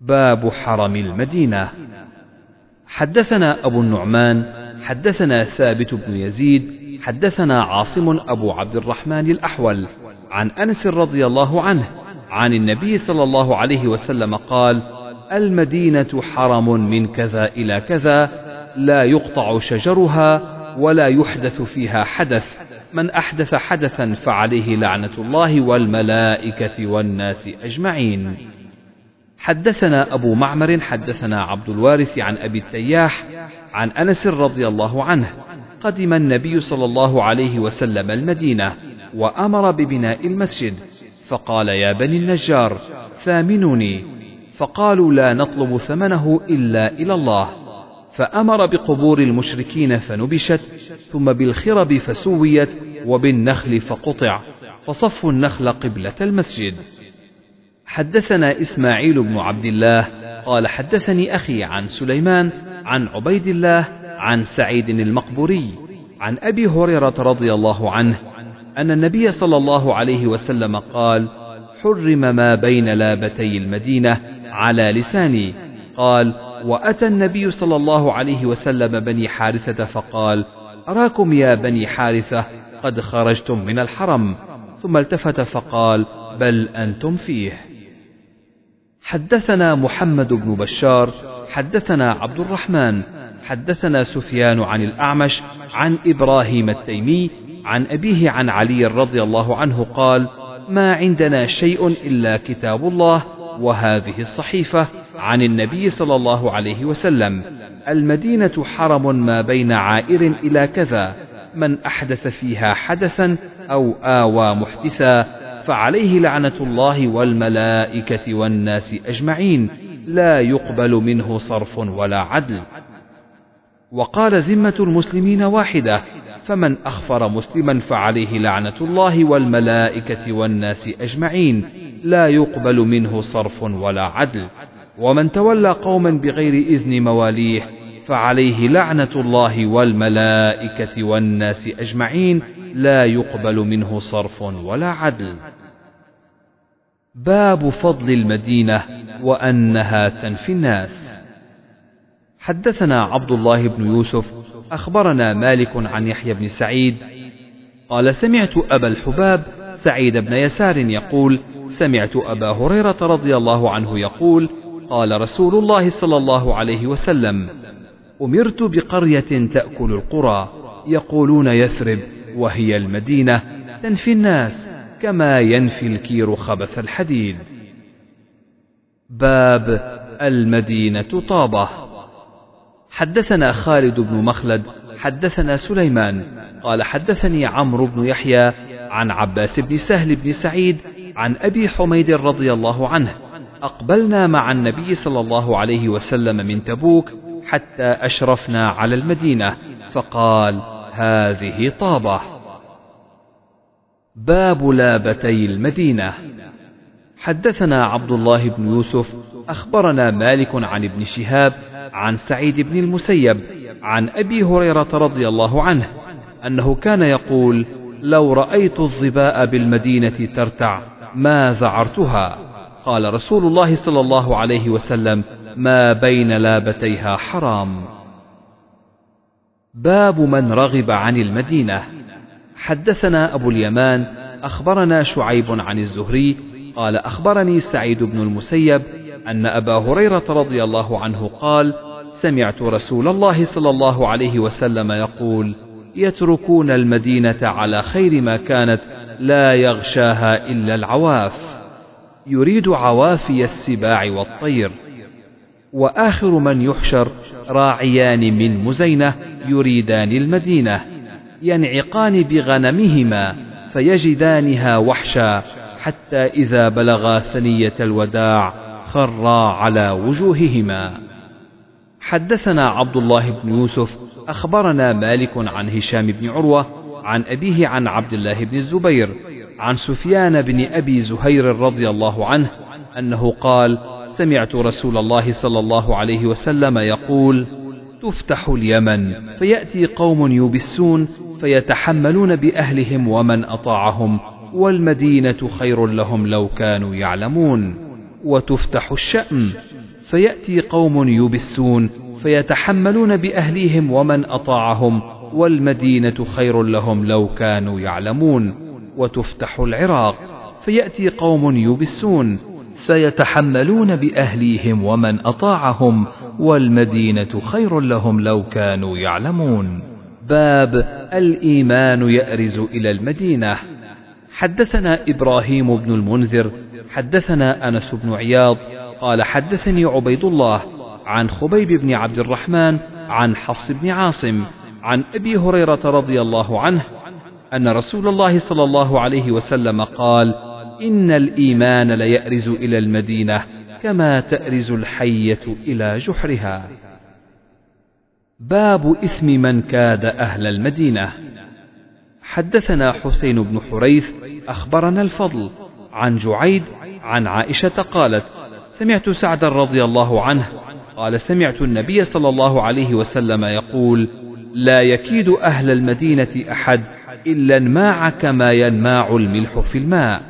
باب حرم المدينة. حدثنا أبو النعمان حدثنا ثابت بن يزيد حدثنا عاصم أبو عبد الرحمن الأحول عن أنس رضي الله عنه عن النبي صلى الله عليه وسلم قال المدينة حرم من كذا إلى كذا لا يقطع شجرها ولا يحدث فيها حدث من أحدث حدثا فعليه لعنة الله والملائكة والناس أجمعين. حدثنا أبو معمر حدثنا عبد الوارث عن أبي التياح عن أنس رضي الله عنه. قدم النبي صلى الله عليه وسلم المدينة وأمر ببناء المسجد. فقال يا بني النجار ثامنوني. فقالوا لا نطلب ثمنه إلا إلى الله. فأمر بقبور المشركين فنبشت ثم بالخرب فسويت وبالنخل فقطع. فصفوا النخل قبلة المسجد. حدثنا إسماعيل بن عبد الله قال حدثني أخي عن سليمان عن عبيد الله عن سعيد المقبوري عن أبي هريرة رضي الله عنه أن النبي صلى الله عليه وسلم قال حرم ما بين لابتي المدينة على لساني. قال وأتى النبي صلى الله عليه وسلم بني حارثة فقال أراكم يا بني حارثة؟ قد خرجتم من الحرم. ثم التفت فقال بل أنتم فيه. حدثنا محمد بن بشار حدثنا عبد الرحمن حدثنا سفيان عن الأعمش عن إبراهيم التيمي عن أبيه عن علي رضي الله عنه قال ما عندنا شيء إلا كتاب الله وهذه الصحيفة عن النبي صلى الله عليه وسلم. المدينة حرم ما بين عائر إلى كذا من أحدث فيها حدثا أو آوى محدثا فعليه لعنة الله والملائكة والناس أجمعين لا يقبل منه صرف ولا عدل. وقال ذمة المسلمين واحدة فمن أخفر مسلما فعليه لعنة الله والملائكة والناس أجمعين لا يقبل منه صرف ولا عدل. ومن تولى قوما بغير إذن مواليه فعليه لعنة الله والملائكة والناس أجمعين لا يقبل منه صرف ولا عدل. باب فضل المدينة وأنها تنفي الناس. حدثنا عبد الله بن يوسف أخبرنا مالك عن يحيى بن سعيد قال سمعت أبا الحباب سعيد بن يسار يقول سمعت أبا هريرة رضي الله عنه يقول قال رسول الله صلى الله عليه وسلم أمرت بقرية تأكل القرى يقولون يثرب وهي المدينة تنفي الناس. كما ينفي الكير خبث الحديد. باب المدينة طابة. حدثنا خالد بن مخلد حدثنا سليمان قال حدثني عمرو بن يحيى عن عباس بن سهل بن سعيد عن أبي حميد رضي الله عنه أقبلنا مع النبي صلى الله عليه وسلم من تبوك حتى أشرفنا على المدينة فقال هذه طابة. باب لابتي المدينة. حدثنا عبد الله بن يوسف أخبرنا مالك عن ابن شهاب عن سعيد بن المسيب عن أبي هريرة رضي الله عنه أنه كان يقول لو رأيت الظباء بالمدينة ترتع ما زعرتها قال رسول الله صلى الله عليه وسلم ما بين لابتيها حرام باب من رغب عن المدينة. حدثنا أبو اليمان أخبرنا شعيب عن الزهري قال أخبرني سعيد بن المسيب أن أبا هريرة رضي الله عنه قال سمعت رسول الله صلى الله عليه وسلم يقول يتركون المدينة على خير ما كانت لا يغشاها إلا العواف. يريد عوافي السباع والطير. وآخر من يحشر راعيان من مزينة يريدان المدينة. ينعقان بغنمهما فيجدانها وحشا حتى إذا بلغا ثنية الوداع خرا على وجوههما. حدثنا عبد الله بن يوسف أخبرنا مالك عن هشام بن عروة عن أبيه عن عبد الله بن الزبير عن سفيان بن أبي زهير رضي الله عنه أنه قال سمعت رسول الله صلى الله عليه وسلم يقول تفتح اليمن فيأتي قوم يبسون فيتحملون بأهلهم ومن أطاعهم والمدينة خير لهم لو كانوا يعلمون. وتفتح الشأم فيأتي قوم يبسون فيتحملون بأهليهم ومن أطاعهم والمدينة خير لهم لو كانوا يعلمون. وتفتح العراق فيأتي قوم يبسون فيتحملون بأهليهم ومن أطاعهم والمدينة خير لهم لو كانوا يعلمون. باب الإيمان يأرز إلى المدينة. حدثنا إبراهيم بن المنذر حدثنا أنس بن عياض قال حدثني عبيد الله عن خبيب بن عبد الرحمن عن حفص بن عاصم عن أبي هريرة رضي الله عنه أن رسول الله صلى الله عليه وسلم قال إن الإيمان ليأرز إلى المدينة كما تأرز الحية إلى جحرها. باب إثم من كاد أهل المدينة. حدثنا حسين بن حريث أخبرنا الفضل عن جعيد عن عائشة قالت سمعت سعدا رضي الله عنه قال سمعت النبي صلى الله عليه وسلم يقول لا يكيد أهل المدينة أحد إلا انماع كما ينماع الملح في الماء.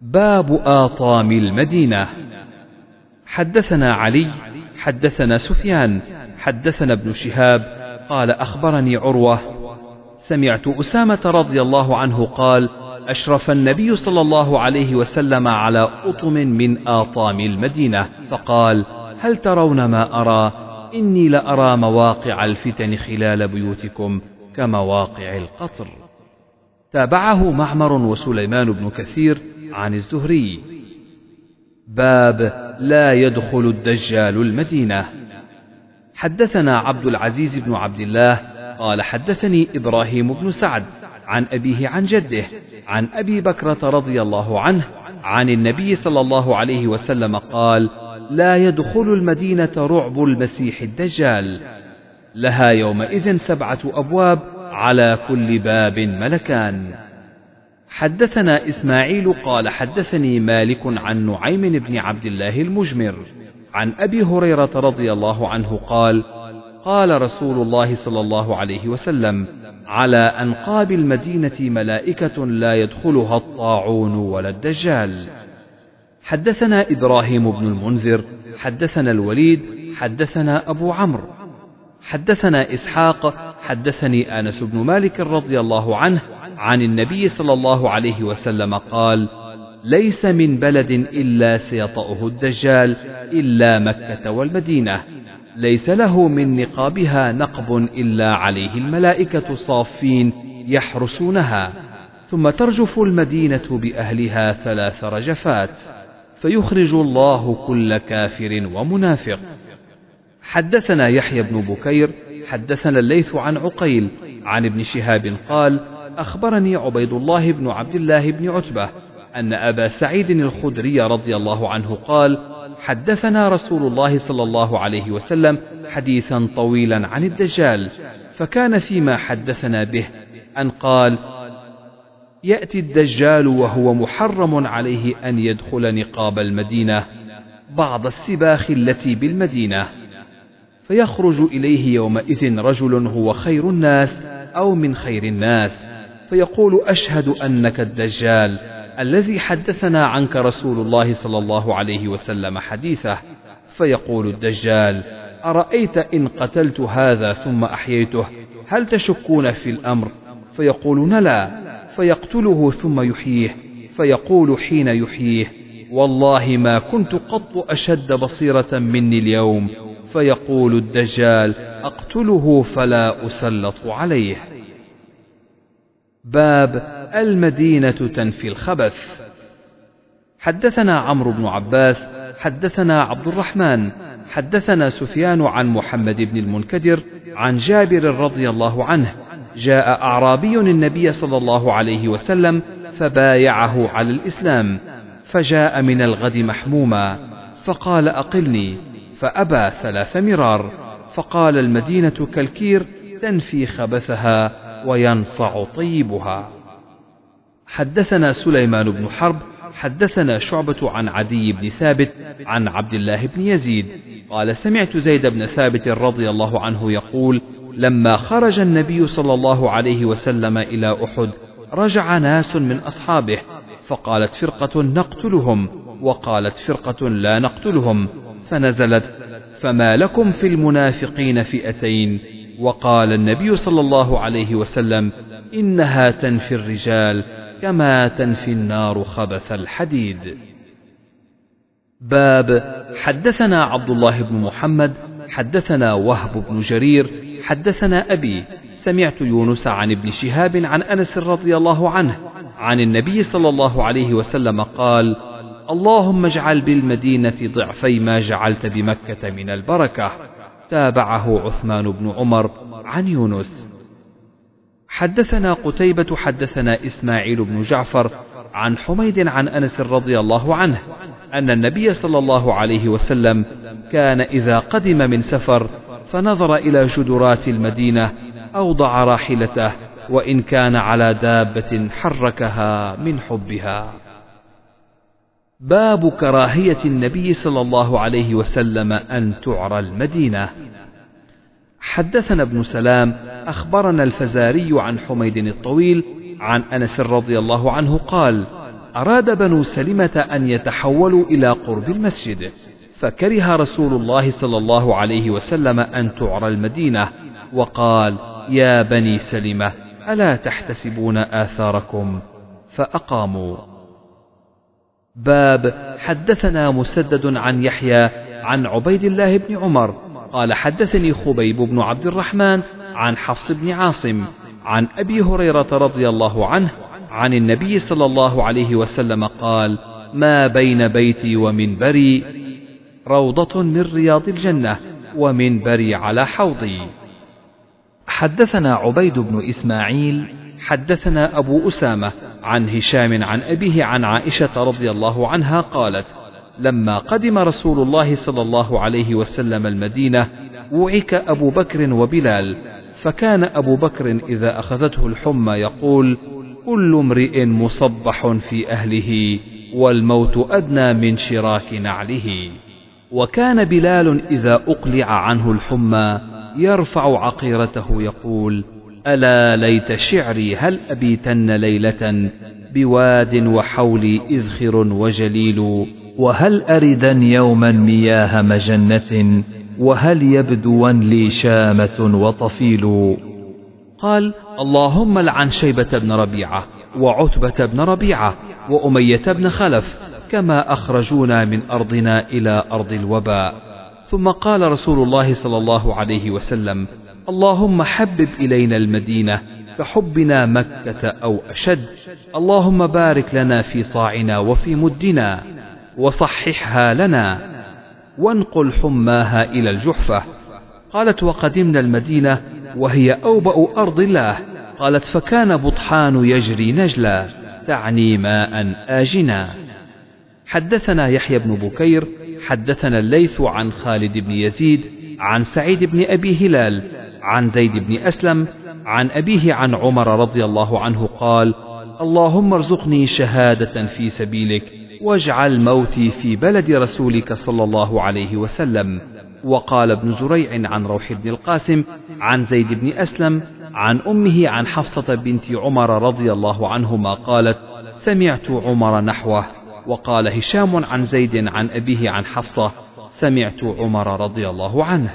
باب آطام المدينة. حدثنا علي حدثنا سفيان حدثنا ابن شهاب قال أخبرني عروة سمعت أسامة رضي الله عنه قال أشرف النبي صلى الله عليه وسلم على أطم من آطام المدينة فقال هل ترون ما أرى؟ إني لأرى مواقع الفتن خلال بيوتكم كمواقع القطر. تابعه معمر وسليمان بن كثير عن الزهري. باب لا يدخل الدجال المدينة. حدثنا عبد العزيز بن عبد الله قال حدثني إبراهيم بن سعد عن أبيه عن جده عن أبي بكرة رضي الله عنه عن النبي صلى الله عليه وسلم قال لا يدخل المدينة رعب المسيح الدجال. لها يومئذ سبعة أبواب على كل باب ملكان. حدثنا إسماعيل قال حدثني مالك عن نعيم بن عبد الله المجمر عن أبي هريرة رضي الله عنه قال قال رسول الله صلى الله عليه وسلم على أنقاب المدينة ملائكة لا يدخلها الطاعون ولا الدجال. حدثنا إبراهيم بن المنذر حدثنا الوليد حدثنا أبو عمرو. حدثنا إسحاق حدثني أنس بن مالك رضي الله عنه عن النبي صلى الله عليه وسلم قال ليس من بلد إلا سيطأه الدجال إلا مكة والمدينة. ليس له من نقابها نقب إلا عليه الملائكة صافين يحرسونها. ثم ترجف المدينة بأهلها ثلاث رجفات. فيخرج الله كل كافر ومنافق. حدثنا يحيى بن بكير حدثنا الليث عن عقيل عن ابن شهاب قال أخبرني عبيد الله بن عبد الله بن عتبة أن أبا سعيد الخدري رضي الله عنه قال حدثنا رسول الله صلى الله عليه وسلم حديثا طويلا عن الدجال فكان فيما حدثنا به أن قال يأتي الدجال وهو محرم عليه أن يدخل نقاب المدينة بعض السباخ التي بالمدينة فيخرج إليه يومئذ رجل هو خير الناس أو من خير الناس فيقول أشهد أنك الدجال. الذي حدثنا عنك رسول الله صلى الله عليه وسلم حديثه فيقول الدجال أرأيت إن قتلت هذا ثم أحييته؟ هل تشكون في الأمر؟ فيقولون لا فيقتله ثم يحييه فيقول حين يحييه والله ما كنت قط أشد بصيرة مني اليوم. فيقول الدجال أقتله فلا أسلط عليه. باب المدينة تنفي الخبث. حدثنا عمرو بن عباس حدثنا عبد الرحمن حدثنا سفيان عن محمد بن المنكدر عن جابر رضي الله عنه جاء أعرابي النبي صلى الله عليه وسلم فبايعه على الإسلام فجاء من الغد محموما فقال أقلني فأبى ثلاث مرار فقال المدينة كالكير تنفي خبثها وينصع طيبها. حدثنا سليمان بن حرب حدثنا شعبة عن عدي بن ثابت عن عبد الله بن يزيد. قال سمعت زيد بن ثابت رضي الله عنه يقول لما خرج النبي صلى الله عليه وسلم إلى أحد رجع ناس من أصحابه فقالت فرقة نقتلهم. وقالت فرقة لا نقتلهم. فنزلت فما لكم في المنافقين فئتين. وقال النبي صلى الله عليه وسلم إنها تنفي الرجال كما تنفي النار خبث الحديد. باب حدثنا عبد الله بن محمد حدثنا وهب بن جرير حدثنا أبي سمعت يونس عن ابن شهاب عن أنس رضي الله عنه عن النبي صلى الله عليه وسلم قال اللهم اجعل بالمدينة ضعفي ما جعلت بمكة من البركة. تابعه عثمان بن عمر عن يونس حدثنا قتيبة حدثنا إسماعيل بن جعفر عن حميد عن أنس رضي الله عنه أن النبي صلى الله عليه وسلم كان إذا قدم من سفر فنظر إلى جدرات المدينة أوضع راحلته وإن كان على دابة حركها من حبها. باب كراهية النبي صلى الله عليه وسلم أن تعرى المدينة. حدثنا ابن سلام أخبرنا الفزاري عن حميد الطويل عن أنس رضي الله عنه قال: أراد بنو سلمة أن يتحولوا إلى قرب المسجد، فكره رسول الله صلى الله عليه وسلم أن تعرى المدينة، وقال: يا بني سلمة ألا تحتسبون آثاركم فأقاموا باب حدثنا مسدد عن يحيى عن عبيد الله بن عمر قال حدثني خبيب بن عبد الرحمن عن حفص بن عاصم عن أبي هريرة رضي الله عنه عن النبي صلى الله عليه وسلم قال ما بين بيتي ومنبري روضة من رياض الجنة ومنبري على حوضي. حدثنا عبيد بن إسماعيل حدثنا أبو أسامة عن هشام عن أبيه عن عائشة رضي الله عنها قالت لما قدم رسول الله صلى الله عليه وسلم المدينة وعك أبو بكر وبلال فكان أبو بكر إذا أخذته الحمى يقول كل امرئ مصبح في أهله والموت أدنى من شراك نعله. وكان بلال إذا أقلع عنه الحمى يرفع عقيرته يقول ألا ليت شعري هل أبيتن ليلة بواد وحولي إذخر وجليل وهل أردن يوما مياه مجنة وهل يبدون لي شامة وطفيل قال اللهم لعن شيبة بن ربيعة وعتبة بن ربيعة وأمية بن خلف كما أخرجونا من أرضنا إلى أرض الوباء. ثم قال رسول الله صلى الله عليه وسلم اللهم حبب إلينا المدينة كحبنا مكة أو أشد. اللهم بارك لنا في صاعنا وفي مدنا وصححها لنا وانقل حماها إلى الجحفة. قالت وقدمنا المدينة وهي أوبأ أرض الله. قالت فكان بطحان يجري نجلا تعني ماء آجنا. حدثنا يحيى بن بكير حدثنا الليث عن خالد بن يزيد عن سعيد بن أبي هلال عن زيد بن أسلم عن أبيه عن عمر رضي الله عنه قال اللهم ارزقني شهادة في سبيلك واجعل موتي في بلد رسولك صلى الله عليه وسلم. وقال ابن زريع عن روح بن القاسم عن زيد بن أسلم عن أمه عن حفصة بنت عمر رضي الله عنهما قالت سمعت عمر نحوه. وقال هشام عن زيد عن أبيه عن حفصة سمعت عمر رضي الله عنه.